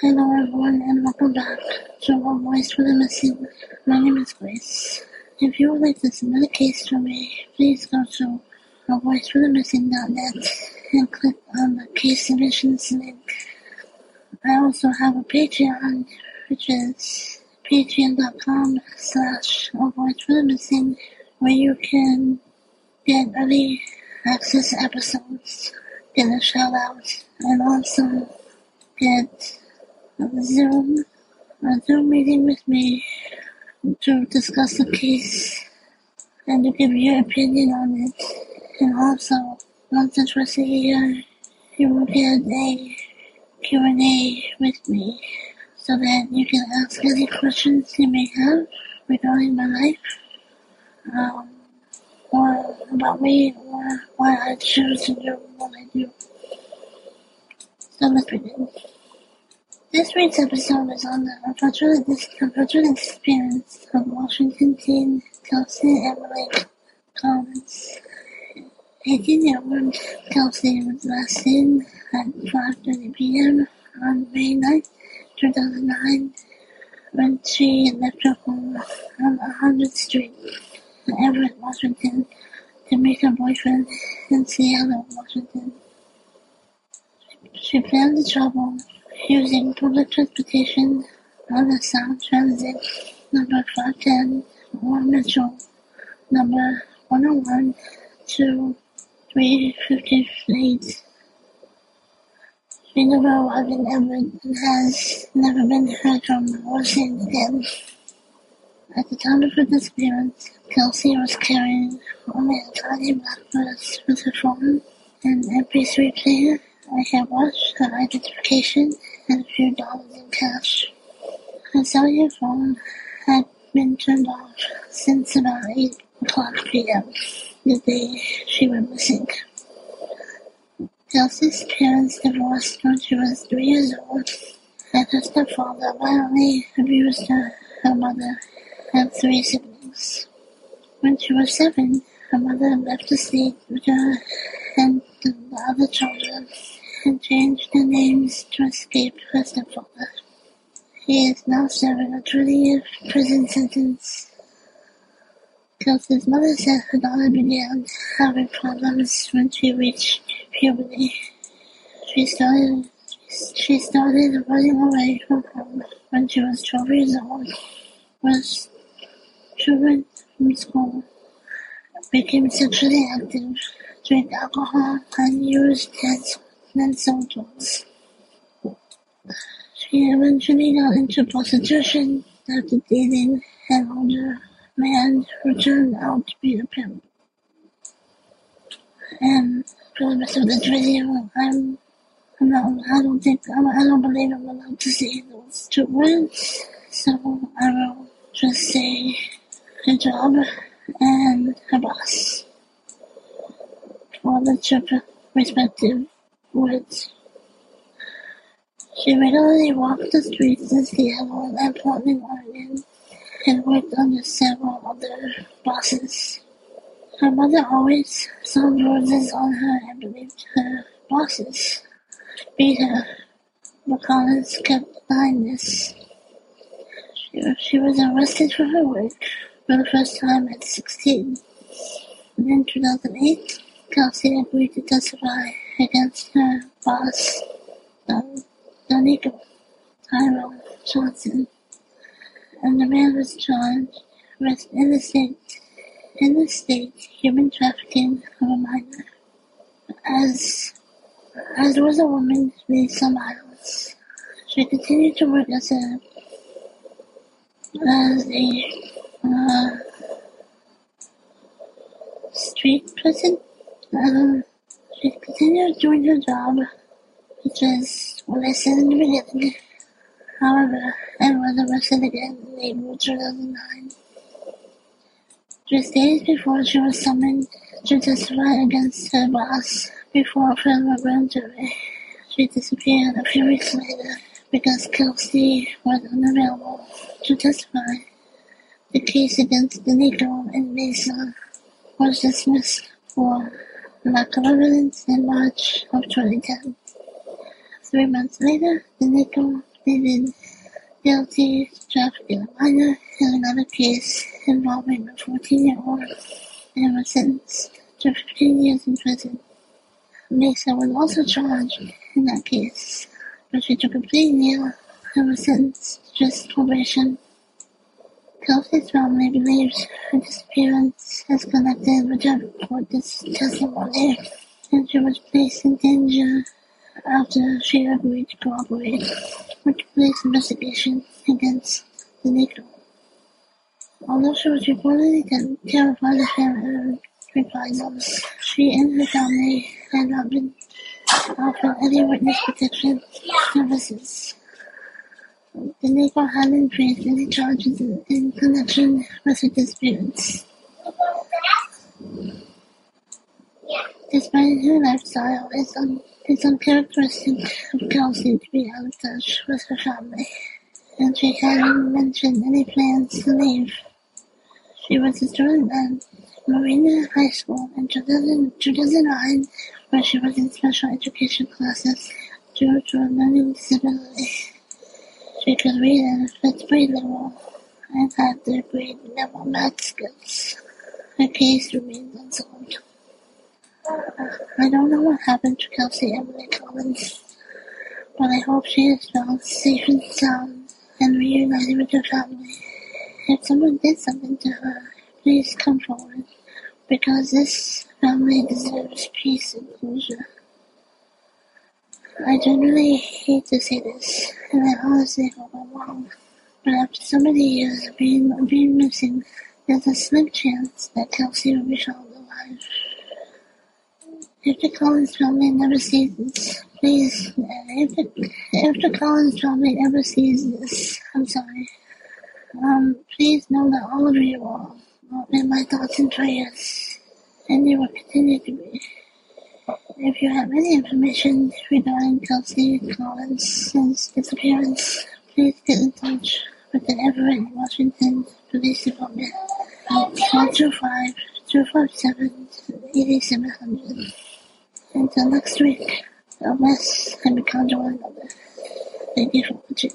Hello everyone and welcome back to A Voice for the Missing. My name is Grace. If you would like to submit a case for me, please go to avoiceforthemissing.net and click on the case submissions link. I also have a Patreon, which is patreon.com slash a voice for the missing, where you can get early access episodes, get a shout out, and also get Zoom, a Zoom meeting with me to discuss the case and to give your opinion on it. And also, once towards the you will get a Q&A with me so that you can ask any questions you may have regarding my life, um, or about me, or why I choose to do what I do. So let's begin. This week's episode is on the unfortunate, experience of Washington teen Kelsey Emily Collins. 18-year-old Kelsey was last seen at 5.30 p.m. on May 9, 2009, when she left her home on 100th Street in Everett, Washington, to meet her boyfriend in Seattle, Washington. She planned to travel using public transportation on the Sound Transit number 510 or Metro number 101 to 358. She never arrived in Everett and has never been heard from or seen again. At the time of her disappearance, Kelsey was carrying only a tiny black purse with her phone, and MP3 player, a hairbrush, her identification, and a few dollars in cash. Her cellular phone had been turned off since about 8 o'clock p.m. the day she went missing. Kelsey's parents divorced when she was three years old, and her stepfather violently abused her. Her mother had three siblings. When she was seven, her mother left the state with her and the other children and changed the names to escape her stepfather. He is now serving a 20-year prison sentence. Kelsey's mother said her daughter began having problems when she reached puberty. She started she started running away from home when she was 12 years old, was truant from school, became sexually active, drank alcohol, and used and drugs. She eventually got into prostitution after dating an older man who turned out to be a pimp. And for the rest of this video, I'm, not, I don't think, I'm, I don't believe I'm allowed to say those two words, so I will just say her job and her boss for the two respective words. She regularly walked the streets in Seattle and Portland, Oregon, and worked under several other bosses. Her mother always saw bruises on her and believed her bosses beat her, but Collins kept this. She, she was arrested for her work for the first time at 16. And in 2008, Kelsey agreed to testify against her boss, Danico Tyrell Johnson, and the man was charged with interstate, interstate human trafficking of a minor. As, as was a woman with some idols, she continued to work as a as a uh, street person. She continued doing her job, which is what I said in the beginning. However, I was arrested again in April 2009. Just days before she was summoned to testify against her boss before a federal grand jury, she disappeared a few weeks later because Kelsey was unavailable to testify. The case against Danico and Mesa was dismissed for in March of 2010. Three months later, Danico pleaded guilty a minor in another case involving a 14-year-old and was sentenced to 15 years in prison. Mesa was also charged in that case, but she took a plea deal and was sentenced to just probation. Kelsey's family believes her disappearance is connected with her court testimony, and she was placed in danger after she agreed to cooperate with the police investigation against Danico. Although she was reportedly terrified of him reprisals, she and her family had not been offered any witness protection services. Danico hadn't faced any charges in, connection with the disappearance. Despite her new lifestyle, it's uncharacteristic of Kelsey to be out of touch with her family, and she hadn't mentioned any plans to leave. She was a student at Mariner High School in 2009, where she was in special education classes due to a learning disability. She could read at a fifth grade level and had third grade level math skills. Her case remains unsolved. I don't know what happened to Kelsey Emily Collins, but I hope she is found safe and sound and reunited with her family. If someone did something to her, please come forward, because this family deserves peace and closure. I genuinely hate to say this, and I honestly hope I'm wrong, but after so many years of being, being missing, there's a slim chance that Kelsey will be found alive. If the Collins family never sees this, please, if the, Collins family ever sees this, I'm sorry. Um, please know that all of you are, are in my thoughts and prayers, and you will continue to be. If you have any information regarding Kelsey Collins' disappearance, please get in touch with the Everett, Washington Police Department at 425-257-8700. Until next week, be kind to one another. Thank you for watching.